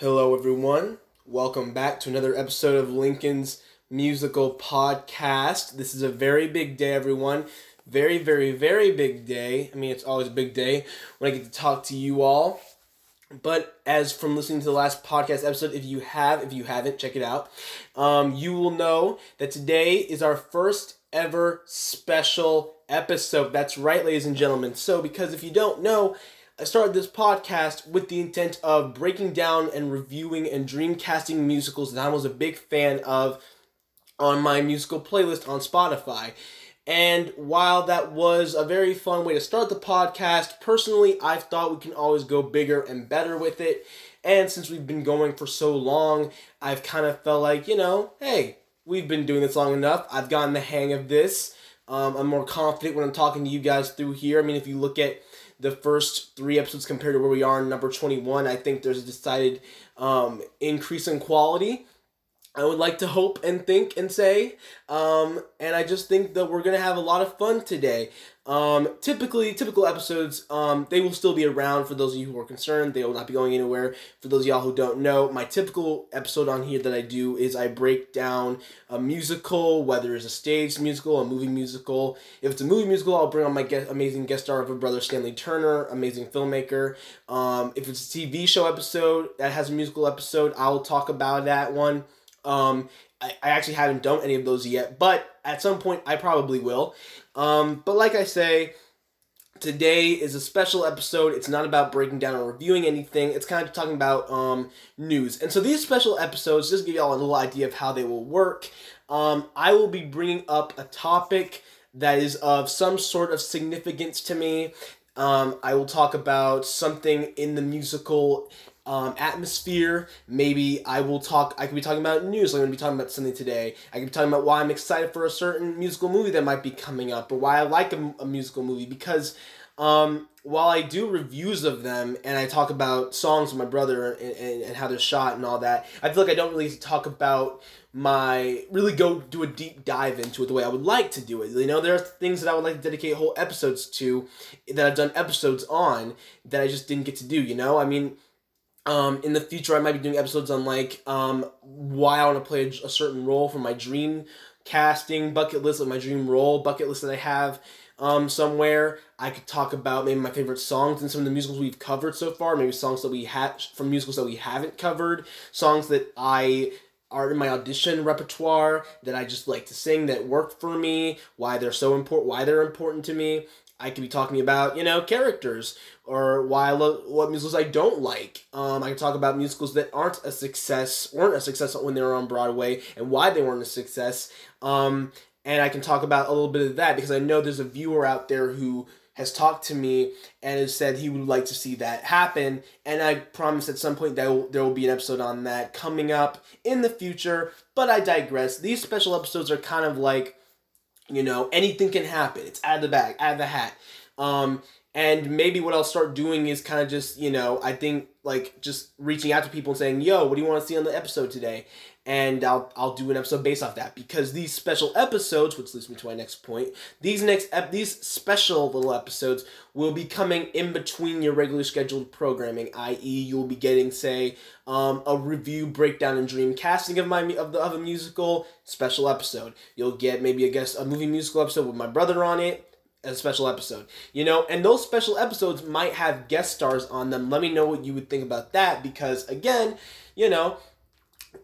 Hello, everyone. Welcome back to another episode of Lincoln's Musical Podcast. This is a very big day, everyone. Very, very, very big day. I mean, it's always a big day when I get to talk to you all. But as from listening to the last podcast episode, if you have, if you haven't, check it out. Um, you will know that today is our first ever special episode. That's right, ladies and gentlemen. So, because if you don't know, I started this podcast with the intent of breaking down and reviewing and dreamcasting musicals that I was a big fan of on my musical playlist on Spotify. And while that was a very fun way to start the podcast, personally, I thought we can always go bigger and better with it. And since we've been going for so long, I've kind of felt like, you know, hey, we've been doing this long enough. I've gotten the hang of this. Um, I'm more confident when I'm talking to you guys through here. I mean, if you look at the first three episodes compared to where we are in number 21, I think there's a decided um, increase in quality. I would like to hope and think and say. Um, and I just think that we're going to have a lot of fun today. Um, typically, typical episodes, um, they will still be around for those of you who are concerned. They will not be going anywhere. For those of y'all who don't know, my typical episode on here that I do is I break down a musical, whether it's a stage musical, a movie musical. If it's a movie musical, I'll bring on my guest, amazing guest star of a brother, Stanley Turner, amazing filmmaker. Um, if it's a TV show episode that has a musical episode, I'll talk about that one. Um, I, I actually haven't done any of those yet, but at some point I probably will. Um, but like I say, today is a special episode. It's not about breaking down or reviewing anything. It's kind of talking about um, news. And so these special episodes just give y'all a little idea of how they will work. Um, I will be bringing up a topic that is of some sort of significance to me. Um, I will talk about something in the musical um, atmosphere. Maybe I will talk. I could be talking about news. I'm going to be talking about something today. I could be talking about why I'm excited for a certain musical movie that might be coming up, or why I like a, a musical movie. Because um, while I do reviews of them and I talk about songs with my brother and, and, and how they're shot and all that, I feel like I don't really talk about my really go do a deep dive into it the way I would like to do it. You know, there are things that I would like to dedicate whole episodes to that I've done episodes on that I just didn't get to do. You know, I mean um, in the future, I might be doing episodes on like um, why I want to play a, a, certain role for my dream casting bucket list, of my dream role bucket list that I have um, somewhere. I could talk about maybe my favorite songs and some of the musicals we've covered so far. Maybe songs that we had from musicals that we haven't covered, songs that I are in my audition repertoire that I just like to sing that work for me, why they're so important, why they're important to me. I could be talking about, you know, characters or why I love what musicals I don't like. Um, I can talk about musicals that aren't a success, weren't a success when they were on Broadway, and why they weren't a success. Um, and I can talk about a little bit of that because I know there's a viewer out there who has talked to me and has said he would like to see that happen. And I promise at some point that will, there will be an episode on that coming up in the future. But I digress. These special episodes are kind of like you know, anything can happen. It's out of the bag, out of the hat. Um, and maybe what I'll start doing is kind of just, you know, I think like just reaching out to people and saying, "Yo, what do you want to see on the episode today?" And I'll I'll do an episode based off that because these special episodes, which leads me to my next point, these next ep- these special little episodes will be coming in between your regular scheduled programming. I.e., you'll be getting say um, a review, breakdown, and dream casting of my of the of a musical special episode. You'll get maybe a guest a movie musical episode with my brother on it a special episode. You know, and those special episodes might have guest stars on them. Let me know what you would think about that because again, you know,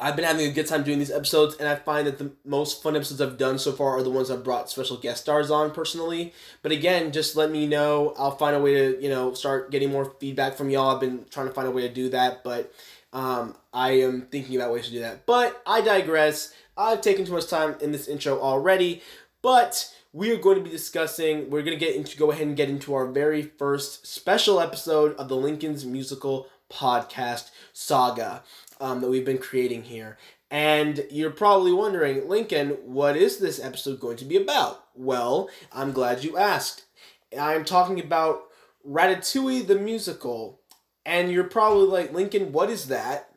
I've been having a good time doing these episodes, and I find that the most fun episodes I've done so far are the ones I've brought special guest stars on personally. But again, just let me know. I'll find a way to, you know, start getting more feedback from y'all. I've been trying to find a way to do that, but um, I am thinking about ways to do that. But I digress. I've taken too much time in this intro already, but we are going to be discussing, we're going to get into, go ahead and get into our very first special episode of the Lincoln's Musical Podcast saga um, that we've been creating here. And you're probably wondering, Lincoln, what is this episode going to be about? Well, I'm glad you asked. I'm talking about Ratatouille the musical. And you're probably like, Lincoln, what is that?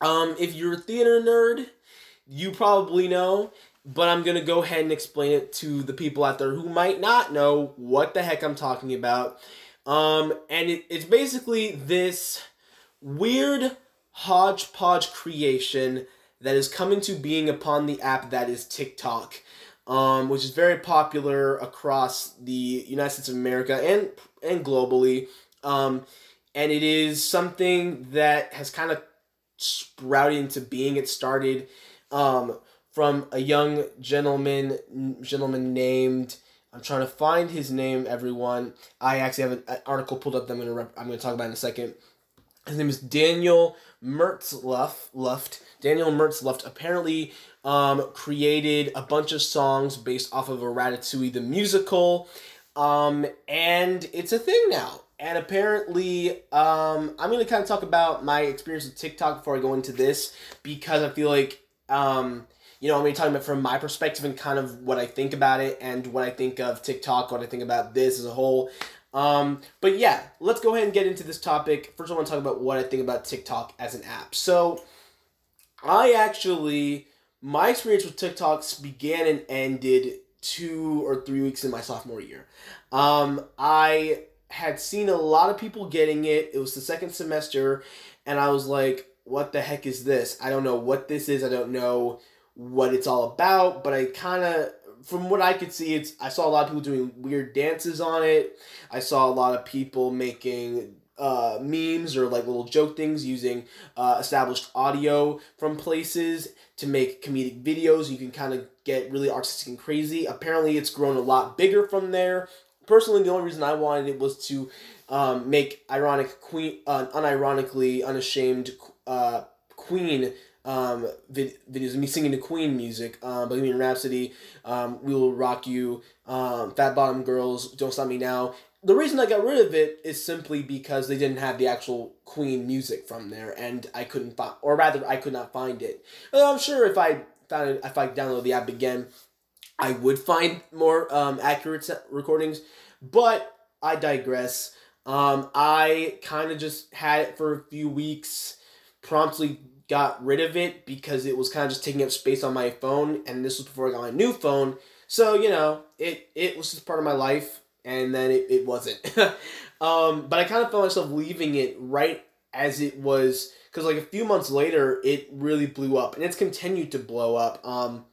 Um, if you're a theater nerd, you probably know but I'm gonna go ahead and explain it to the people out there who might not know what the heck I'm talking about. Um, and it, it's basically this weird hodgepodge creation that is coming to being upon the app that is TikTok, um, which is very popular across the United States of America and and globally. Um, and it is something that has kind of sprouted into being. It started um, from a young gentleman gentleman named I'm trying to find his name. Everyone, I actually have an, article pulled up that I'm gonna rep- I'm gonna talk about in a second. His name is Daniel Mertzlufft. Luft. Daniel Mertzlufft apparently um, created a bunch of songs based off of a Ratatouille the musical, um, and it's a thing now. And apparently, um, I'm gonna kind of talk about my experience with TikTok before I go into this because I feel like um, you know, I'm to talking about from my perspective and kind of what I think about it and what I think of TikTok, what I think about this as a whole. Um, but yeah, let's go ahead and get into this topic. First, I want to talk about what I think about TikTok as an app. So, I actually, my experience with TikToks began and ended two or three weeks in my sophomore year. Um, I had seen a lot of people getting it. It was the second semester, and I was like, what the heck is this? I don't know what this is. I don't know what it's all about, but I kind of from what I could see, it's I saw a lot of people doing weird dances on it. I saw a lot of people making uh, memes or like little joke things using uh, established audio from places to make comedic videos. You can kind of get really artistic and crazy. Apparently, it's grown a lot bigger from there. Personally, the only reason I wanted it was to um, make ironic queen, uh, unironically unashamed uh, Queen um, vid- videos of me singing the Queen music, um, Bohemian Rhapsody, um, We Will Rock You, um, Fat Bottom Girls, Don't Stop Me Now. The reason I got rid of it is simply because they didn't have the actual Queen music from there, and I couldn't find, or rather, I could not find it. I'm sure if I found it, if I download the app again, I would find more um, accurate recordings, but I digress. Um, I kind of just had it for a few weeks, promptly got rid of it because it was kind of just taking up space on my phone, and this was before I got my new phone. So you know, it it was just part of my life, and then it, it wasn't. um, but I kind of found myself leaving it right as it was because like a few months later, it really blew up, and it's continued to blow up. Um,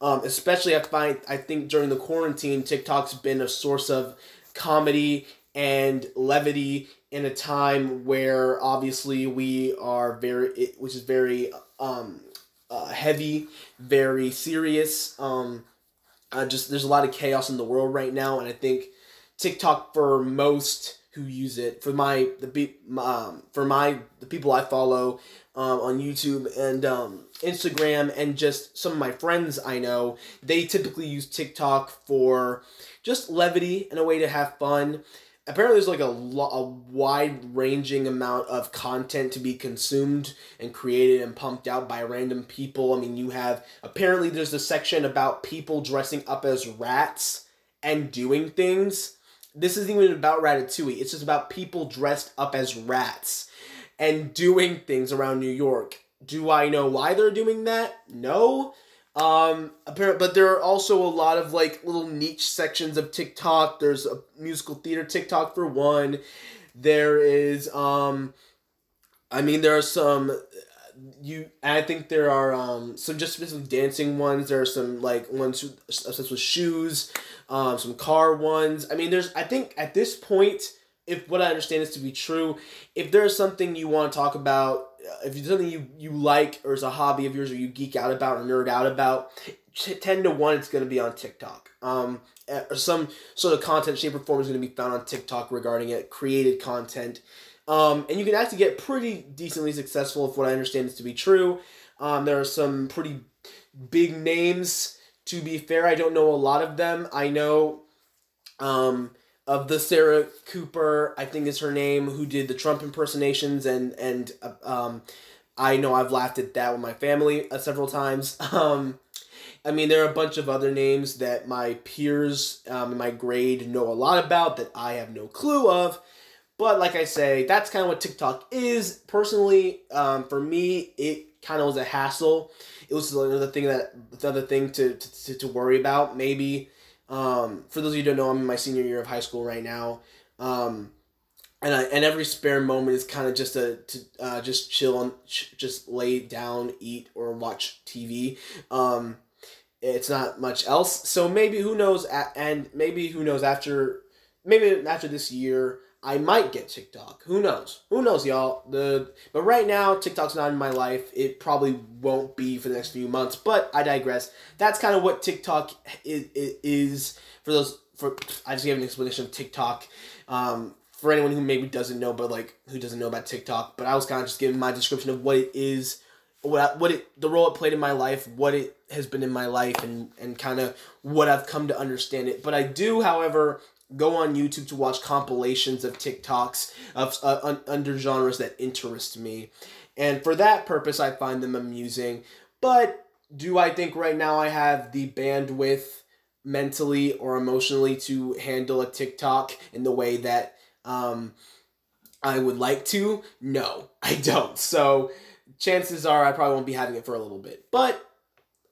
um, especially I find I think during the quarantine, TikTok's been a source of comedy and levity in a time where obviously we are very, which is very um, uh, heavy, very serious. Um, uh, just there's a lot of chaos in the world right now, and I think TikTok for most who use it, for my the um, for my the people I follow um, on YouTube and um, Instagram, and just some of my friends I know, they typically use TikTok for just levity and a way to have fun apparently there's like a, lo- a wide ranging amount of content to be consumed and created and pumped out by random people. I mean you have apparently there's a section about people dressing up as rats and doing things. This isn't even about ratatouille. It's just about people dressed up as rats and doing things around new york. Do i know why they're doing that? No um, but there are also a lot of like little niche sections of TikTok. There's a musical theater TikTok for one. There is, um, I mean, there are some. You, I think there are um, some just specific dancing ones. There are some like ones obsessed with shoes, um, some car ones. I mean, there's. I think at this point, if what I understand is to be true, if there's something you want to talk about if it's something you, you like or is a hobby of yours or you geek out about or nerd out about, 10 to 1 it's going to be on TikTok. Um, eh, or some sort of content, shape, or form is going to be found on TikTok regarding it, created content. Um, and you can actually get pretty decently successful if what I understand is to be true. Um, there are some pretty big names. To be fair, I don't know a lot of them. I know um, of the Sarah Cooper, I think is her name, who did the Trump impersonations, and and uh, um, I know I've laughed at that with my family uh, several times. Um, I mean, there are a bunch of other names that my peers um, in my grade know a lot about that I have no clue of. But like I say, that's kind of what TikTok is. Personally, um, for me, it kind of was a hassle. It was another thing that another thing to, to, to worry about. Maybe um, for those of you who don't know, I'm in my senior year of high school right now. Um, and I, and every spare moment is kind of just a to uh, just chill on just lay down eat or watch TV um it's not much else so maybe who knows and maybe who knows after maybe after this year I might get TikTok. Who knows? Who knows, y'all? The but right now TikTok's not in my life. It probably won't be for the next few months. But I digress. That's kind of what TikTok is, is for those. For I just gave an explanation of TikTok. Um, for anyone who maybe doesn't know, but like who doesn't know about TikTok, but I was kind of just giving my description of what it is, what what it the role it played in my life, what it has been in my life, and and kind of what I've come to understand it. But I do, however, go on YouTube to watch compilations of TikToks of uh, un- under genres that interest me. And for that purpose, I find them amusing. But do I think right now I have the bandwidth mentally or emotionally to handle a TikTok in the way that um, I would like to? No, I don't. So chances are I probably won't be having it for a little bit. But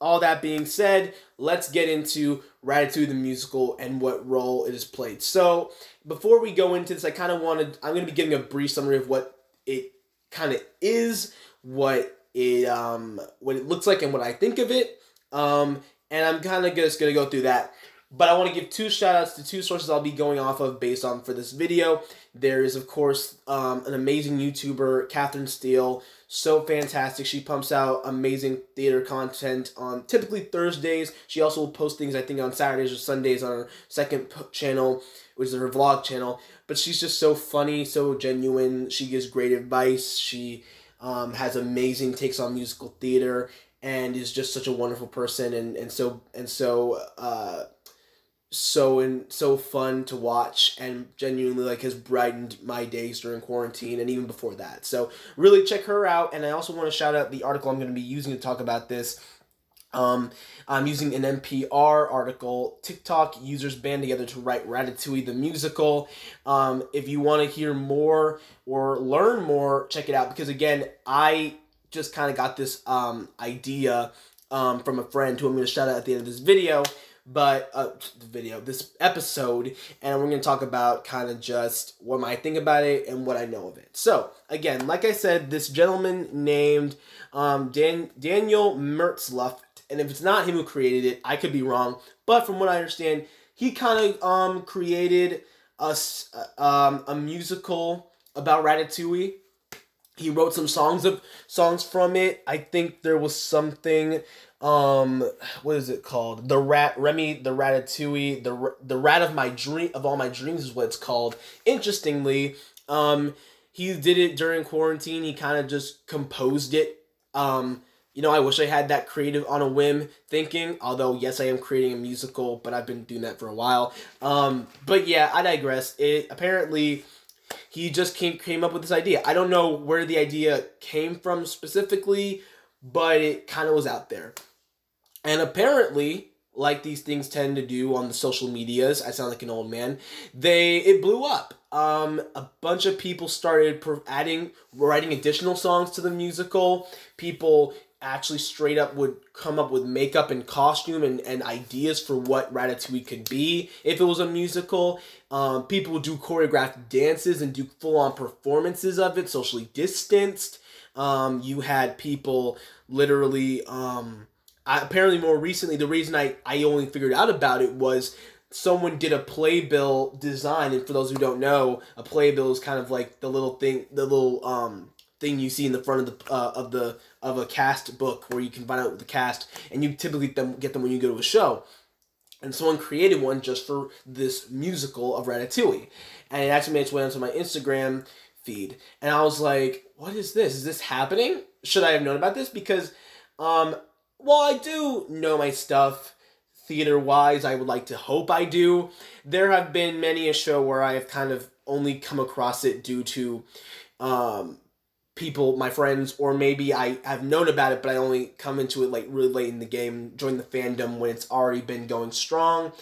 all that being said, let's get into Ratatouille the musical and what role it has played. So, before we go into this, I kind of wanted I'm going to be giving a brief summary of what it kind of is, what it um what it looks like and what I think of it. Um and I'm kind of just going to go through that. But I want to give two shout outs to two sources I'll be going off of based on for this video. There is, of course, um, an amazing YouTuber, Catherine Steele. So fantastic. She pumps out amazing theater content on typically Thursdays. She also will post things, I think, on Saturdays or Sundays on her second channel, which is her vlog channel. But she's just so funny, so genuine. She gives great advice. She um, has amazing takes on musical theater and is just such a wonderful person and, and so and so uh, so and so fun to watch and genuinely like has brightened my days during quarantine and even before that. So really check her out and I also want to shout out the article I'm going to be using to talk about this. Um, I'm using an NPR article. TikTok users band together to write Ratatouille the musical. Um, if you want to hear more or learn more, check it out because again, I just kind of got this um, idea um, from a friend who I'm going to shout out at the end of this video but uh, the video, this episode, and we're gonna talk about kind of just what I think about it and what I know of it. So again, like I said, this gentleman named um, Dan Daniel Mertzlufft, and if it's not him who created it, I could be wrong. But from what I understand, he kind of um, created a um, a musical about Ratatouille. He wrote some songs of songs from it. I think there was something um what is it called? The rat remy the ratatouille the the rat of my dream of all my dreams is what it's called. Interestingly um he did it during quarantine. He kind of just composed it. Um you know i wish i had that creative on a whim thinking although yes i am creating a musical but i've been doing that for a while. Um but yeah i digress. It apparently he just came came up with this idea. I don't know where the idea came from specifically but it kind of was out there and apparently, like these things tend to do on the social medias, I sound like an old man. They it blew up. Um, a bunch of people started adding, writing additional songs to the musical. People actually straight up would come up with makeup and costume and, and ideas for what Ratatouille could be if it was a musical. Um, people would do choreographed dances and do full on performances of it, socially distanced. Um, you had people literally um, I, apparently more recently the reason I, I only figured out about it was someone did a playbill design and for those who don't know a playbill is kind of like the little thing the little um thing you see in the front of the uh, of the of a cast book where you can find out the cast and you typically get them, get them when you go to a show. And someone created one just for this musical of Ratatouille. And it actually made its way onto my Instagram feed. And I was like what is this? Is this happening? Should I have known about this? Because um while I do know my stuff theater wise, I would like to hope I do. There have been many a show where I have kind of only come across it due to um, people, my friends, or maybe I have known about it, but I only come into it like really late in the game, join the fandom when it's already been going strong.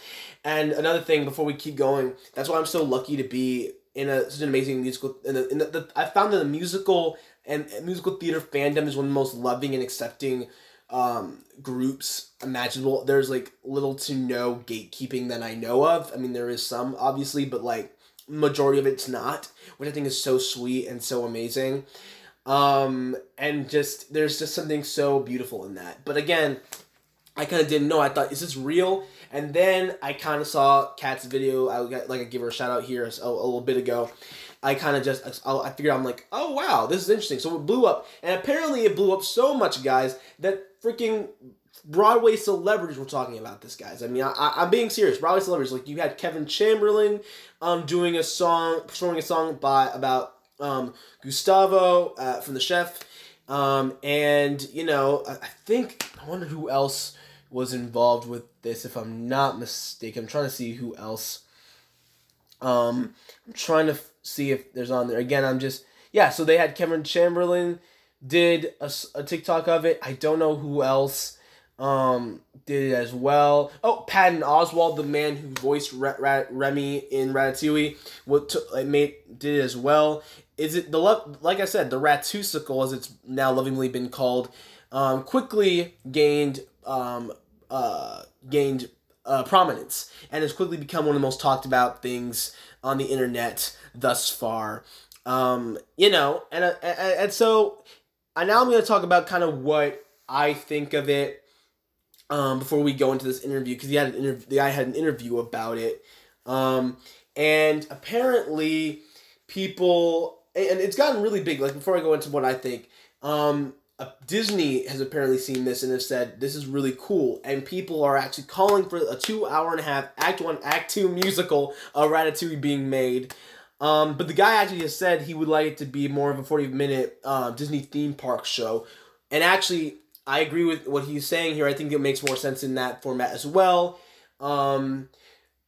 And another thing, before we keep going, that's why I'm so lucky to be in a such an amazing musical. In in the, the I found that the musical and musical theater fandom is one of the most loving and accepting um, groups imaginable. There's like little to no gatekeeping that I know of. I mean, there is some obviously, but like majority of it's not, which I think is so sweet and so amazing. Um, and just there's just something so beautiful in that. But again, I kind of didn't know. I thought, is this real? And then I kind of saw Kat's video. I got, like I give her a shout out here a, a little bit ago. I kind of just I figured I'm like, oh wow, this is interesting. So it blew up, and apparently it blew up so much, guys, that freaking Broadway celebrities were talking about this, guys. I mean, I, am being serious. Broadway celebrities, like you had Kevin Chamberlin, um, doing a song, performing a song by about um, Gustavo uh, from the Chef, um, and you know, I, I think I wonder who else was involved with this. If I'm not mistaken, I'm trying to see who else. Um, I'm trying to see if there's on there. Again, I'm just yeah. So they had Kevin Chamberlin did a, a TikTok of it. I don't know who else um did it as well. Oh, Patton Oswalt, the man who voiced Remy in Ratatouille, what t- made did it as well. Is it the like I said, the Ratusical, as it's now lovingly been called, um, quickly gained um, uh, gained uh, prominence and has quickly become one of the most talked about things on the internet thus far. Um, you know, and, uh, and and so I now I'm going to talk about kind of what I think of it um, before we go into this interview because he had an interview. The guy had an interview about it, um, and apparently people and it's gotten really big. Like before I go into what I think, um, Disney has apparently seen this and has said this is really cool, and people are actually calling for a two hour and a half Act One, Act Two musical of Ratatouille being made. Um, but the guy actually has said he would like it to be more of a forty minute uh, Disney theme park show, and actually I agree with what he's saying here. I think it makes more sense in that format as well. Um,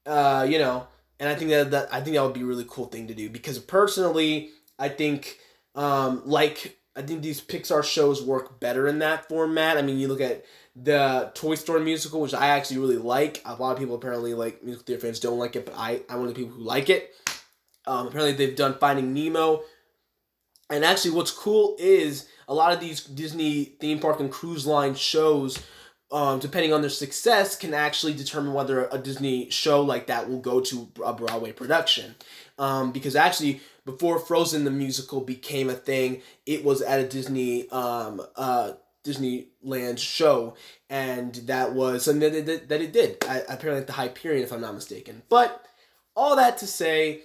uh, you know, and I think that, that I think that would be a really cool thing to do because personally, I think um, like I think these Pixar shows work better in that format. I mean, you look at the Toy Story musical, which I actually really like. A lot of people apparently like musical theater fans don't like it, but I I'm one of the people who like it. Um, apparently, they've done Finding Nemo, and actually, what's cool is a lot of these Disney theme park and cruise line shows. Um, depending on their success, can actually determine whether a Disney show like that will go to a Broadway production. Um, because actually, before Frozen the musical became a thing, it was at a Disney um uh Disneyland show, and that was something that it, that it did apparently at the Hyperion, if I'm not mistaken. But all that to say,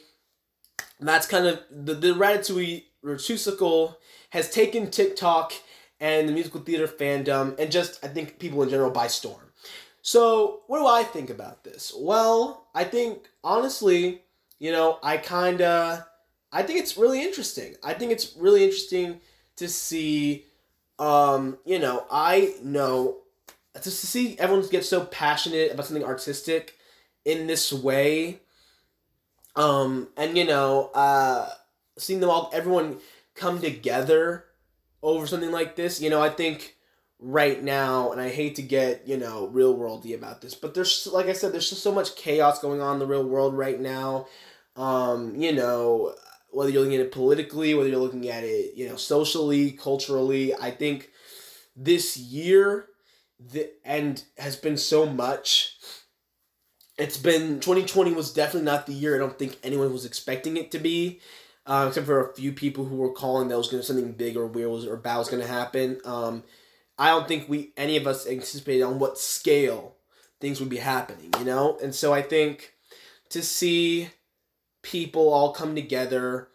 that's kind of the the Ratatouille Ratusical has taken TikTok and the musical theater fandom and just I think people in general by storm. So what do I think about this? Well, I think honestly, you know, I kind of I think it's really interesting. I think it's really interesting to see, um, you know, I know just to see everyone get so passionate about something artistic in this way. Um, and you know, uh, seeing them all, everyone come together over something like this. You know, I think right now, and I hate to get you know real worldy about this, but there's like I said, there's just so much chaos going on in the real world right now. Um, you know, whether you're looking at it politically, whether you're looking at it, you know, socially, culturally. I think this year, the end has been so much. It's been 2020 was definitely not the year. I don't think anyone was expecting it to be, uh, except for a few people who were calling that was going to something big or weird was or bad was going to happen. Um, I don't think we any of us anticipated on what scale things would be happening, you know. And so I think to see people all come together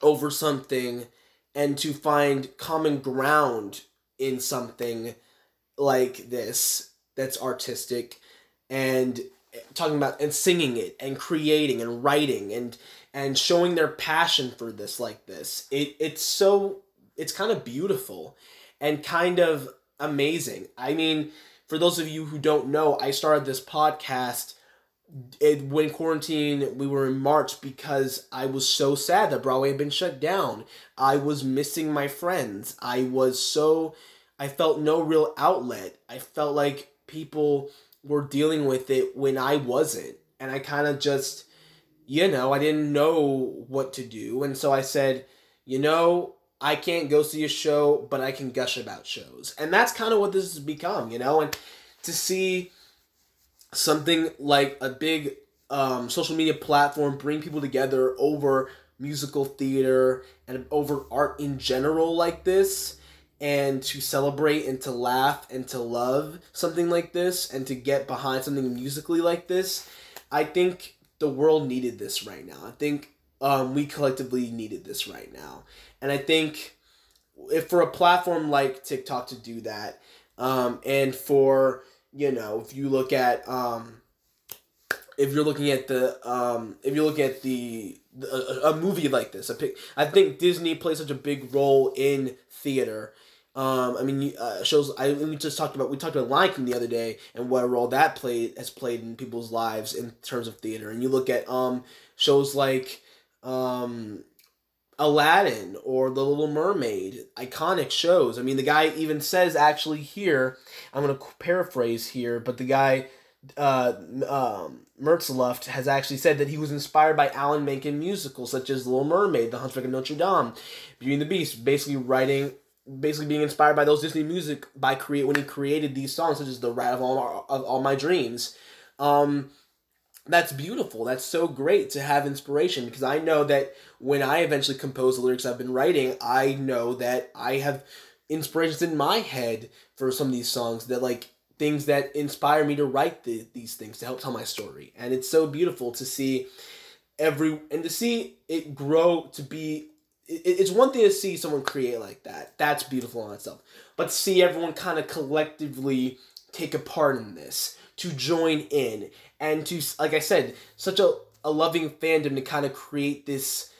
over something and to find common ground in something like this that's artistic and talking about and singing it and creating and writing and and showing their passion for this like this. It it's so it's kind of beautiful and kind of amazing. I mean for those of you who don't know i started this podcast it, when quarantine we were in march because i was so sad. That broadway had been shut down. I was missing my friends. I was so i felt no real outlet. I felt like people were dealing with it when i wasn't. And i kind of just you know i didn't know what to do. And so i said you know i can't go see a show but i can gush about shows. And that's kind of what this has become you know? And to see something like a big um, social media platform bring people together over musical theater and over art in general like this and to celebrate and to laugh and to love something like this and to get behind something musically like this i think the world needed this right now. I think um, we collectively needed this right now. And i think if for a platform like tiktok to do that um, and for you know if you look at um, if you're looking at the um, if you look at the, the a, a, movie like this, a pic, I think Disney plays such a big role in theater. Um, I mean, uh, shows. I we just talked about we talked about Lion King the other day and what role that played has played in people's lives in terms of theater. And you look at um shows like um Aladdin or The Little Mermaid, iconic shows. I mean, the guy even says actually here. I'm gonna paraphrase here, but the guy uh, um, Mertzlufft has actually said that he was inspired by Alan Menken musicals such as Little Mermaid, The Hunchback of Notre Dame, Beauty and the Beast, basically writing, basically being inspired by those Disney music by create when he created these songs such as The Rat of All My, of All My Dreams. Um, that's beautiful. That's so great to have inspiration because I know that when I eventually compose the lyrics I've been writing, I know that I have inspirations in my head for some of these songs that like things that inspire me to write the, these things to help tell my story. And it's so beautiful to see every and to see it grow to be it, it's one thing to see someone create like that. That's beautiful on itself. But see everyone kind of collectively take a part in this, to join in and to like I said, such a a loving fandom to kind of create this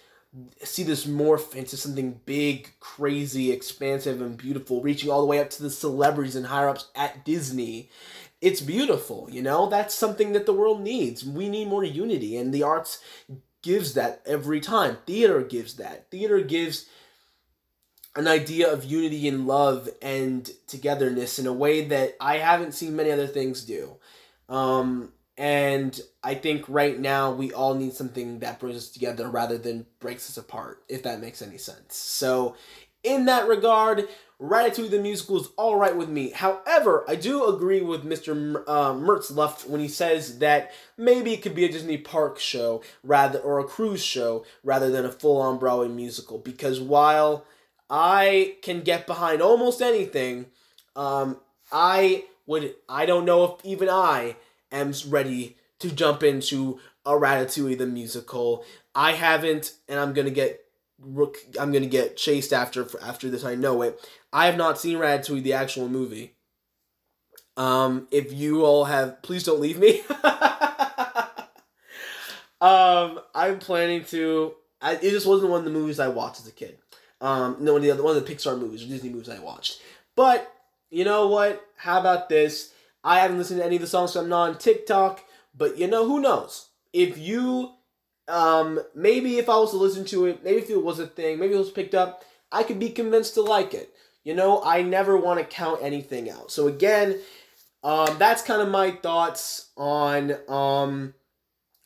see this morph into something big, crazy, expansive, and beautiful, reaching all the way up to the celebrities and higher ups at Disney. It's beautiful, you know? That's something that the world needs. We need more unity, and the arts gives that every time. Theater gives that. Theater gives an idea of unity and love and togetherness in a way that I haven't seen many other things do. Um, and I think right now we all need something that brings us together rather than breaks us apart, if that makes any sense. So, in that regard, Ratatouille the musical is all right with me. However, I do agree with Mr. Uh, Mertzlufft when he says that maybe it could be a Disney park show rather or a cruise show rather than a full-on Broadway musical. Because while I can get behind almost anything, um, I would I don't know if even I am ready to jump into a Ratatouille the musical. I haven't, and I'm gonna get I'm gonna get chased after after this. I know it. I have not seen Ratatouille the actual movie. Um, if you all have, please don't leave me. um, I'm planning to. I, it just wasn't one of the movies I watched as a kid. Um, no, one of the other one of the Pixar movies or Disney movies I watched. But you know what? How about this? I haven't listened to any of the songs, so I'm not on TikTok. But you know, who knows? If you, um, maybe if I was to listen to it, maybe if it was a thing, maybe it was picked up, I could be convinced to like it. You know, I never want to count anything out. So again, um, that's kind of my thoughts on um,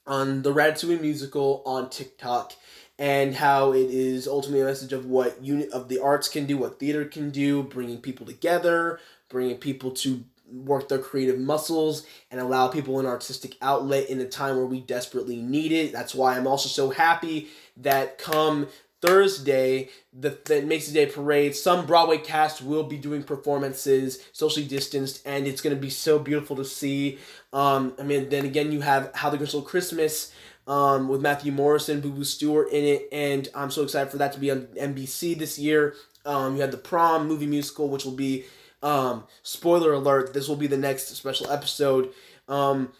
on the Ratatouille musical on TikTok and how it is ultimately a message of what unit of the arts can do, what theater can do, bringing people together, bringing people to work their creative muscles and allow people an artistic outlet in a time where we desperately need it. That's why I'm also so happy that come Thursday, the that Macy's Day Parade, some Broadway cast will be doing performances, socially distanced, and it's going to be so beautiful to see. Um, I mean, then again, you have How the Stole Christmas um, with Matthew Morrison, Boo Boo Stewart in it, and I'm so excited for that to be on NBC this year. Um, you had the Prom movie musical, which will be um, spoiler alert, this will be the next special episode. Um,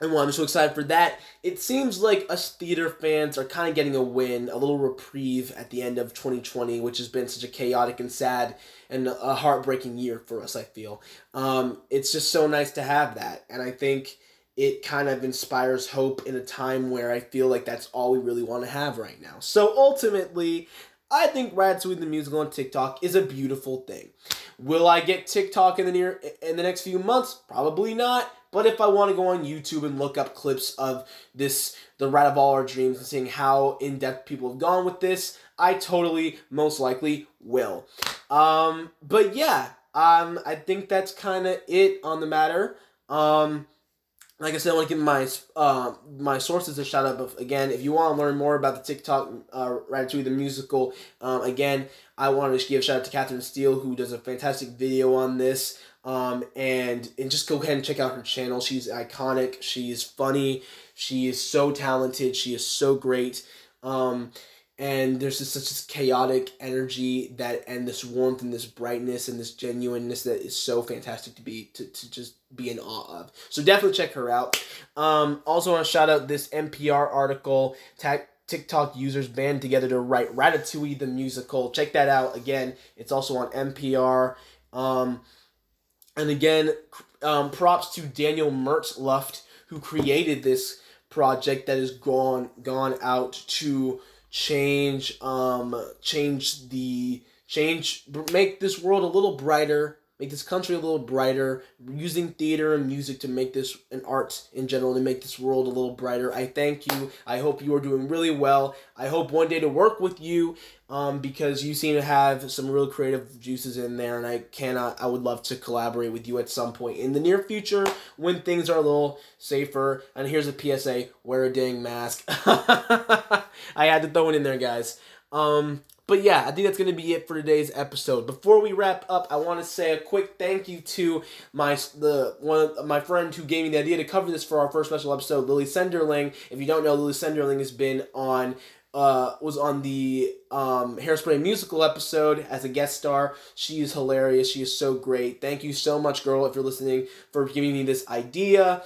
and well, I'm so excited for that. It seems like us theater fans are kind of getting a win, a little reprieve at the end of 2020, which has been such a chaotic and sad and a heartbreaking year for us, I feel. Um, it's just so nice to have that. And I think it kind of inspires hope in a time where I feel like that's all we really want to have right now. So ultimately, I think Ratatouille the musical on TikTok is a beautiful thing. Will I get TikTok in the near in the next few months? Probably not. But if I want to go on YouTube and look up clips of this, the Rat of All Our Dreams, and seeing how in depth people have gone with this, I totally, most likely, will. Um, but yeah, um, I think that's kind of it on the matter. Um, like I said, I want to give my uh, my sources a shout out. But again, if you want to learn more about the TikTok uh, Ratatouille the musical, um, again, I wanted to give a shout out to Catherine Steele who does a fantastic video on this. Um, and and just go ahead and check out her channel. She's iconic. She's funny. She is so talented. She is so great. Um, and there's just such this chaotic energy that and this warmth and this brightness and this genuineness that is so fantastic to be to, to just be in awe of so definitely check her out um also want to shout out this npr article tag TikTok users band together to write Ratatouille the musical. Check that out again. It's also on NPR. Um, and again, um, props to Daniel Mertzlufft who created this project that has gone gone out to change um change the change make this world a little brighter make this country a little brighter, using theater and music to make this and art in general to make this world a little brighter. I thank you. I hope you are doing really well. I hope one day to work with you um, because you seem to have some real creative juices in there, and I cannot. I would love to collaborate with you at some point in the near future when things are a little safer. And here's a PSA: wear a dang mask. I had to throw it in there, guys. Um, but yeah, I think that's going to be it for today's episode. Before we wrap up, I want to say a quick thank you to my the one of my friend who gave me the idea to cover this for our first special episode, Lily Senderling. If you don't know, Lily Senderling has been on uh, was on the um, Hairspray musical episode as a guest star. She is hilarious. She is so great. Thank you so much, girl, if you're listening, for giving me this idea.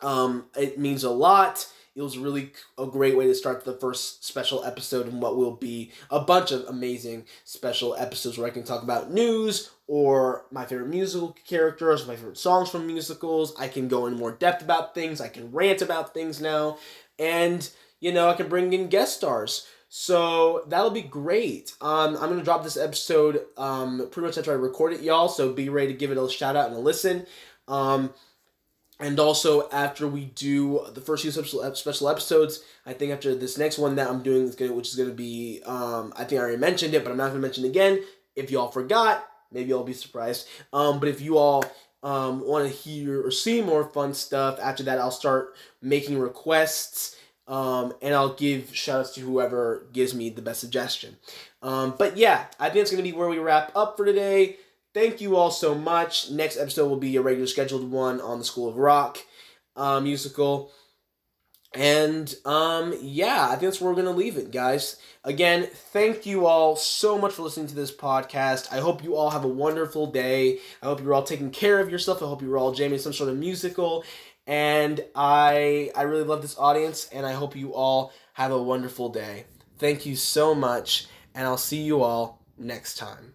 Um, it means a lot. It was really a great way to start the first special episode and what will be a bunch of amazing special episodes where I can talk about news or my favorite musical characters, my favorite songs from musicals. I can go in more depth about things. I can rant about things now. And, you know, I can bring in guest stars. So that'll be great. Um, I'm gonna drop this episode um, pretty much after I record it, y'all. So be ready to give it a shout out and a listen. Um, and also after we do the first few special episodes, I think after this next one that I'm doing is gonna, which is gonna be, um, I think I already mentioned it, but I'm not gonna mention it again. If you all forgot, maybe you'll be surprised. Um, but if you all um, want to hear or see more fun stuff, after that I'll start making requests. Um, and I'll give shoutouts to whoever gives me the best suggestion. Um, but yeah, I think it's gonna be where we wrap up for today. Thank you all so much. Next episode will be a regular scheduled one on the School of Rock uh, musical. And um, yeah, I think that's where we're gonna leave it, guys. Again, thank you all so much for listening to this podcast. I hope you all have a wonderful day. I hope you're all taking care of yourself. I hope you're all jamming some sort of musical. And I I really love this audience, and I hope you all have a wonderful day. Thank you so much, and I'll see you all next time.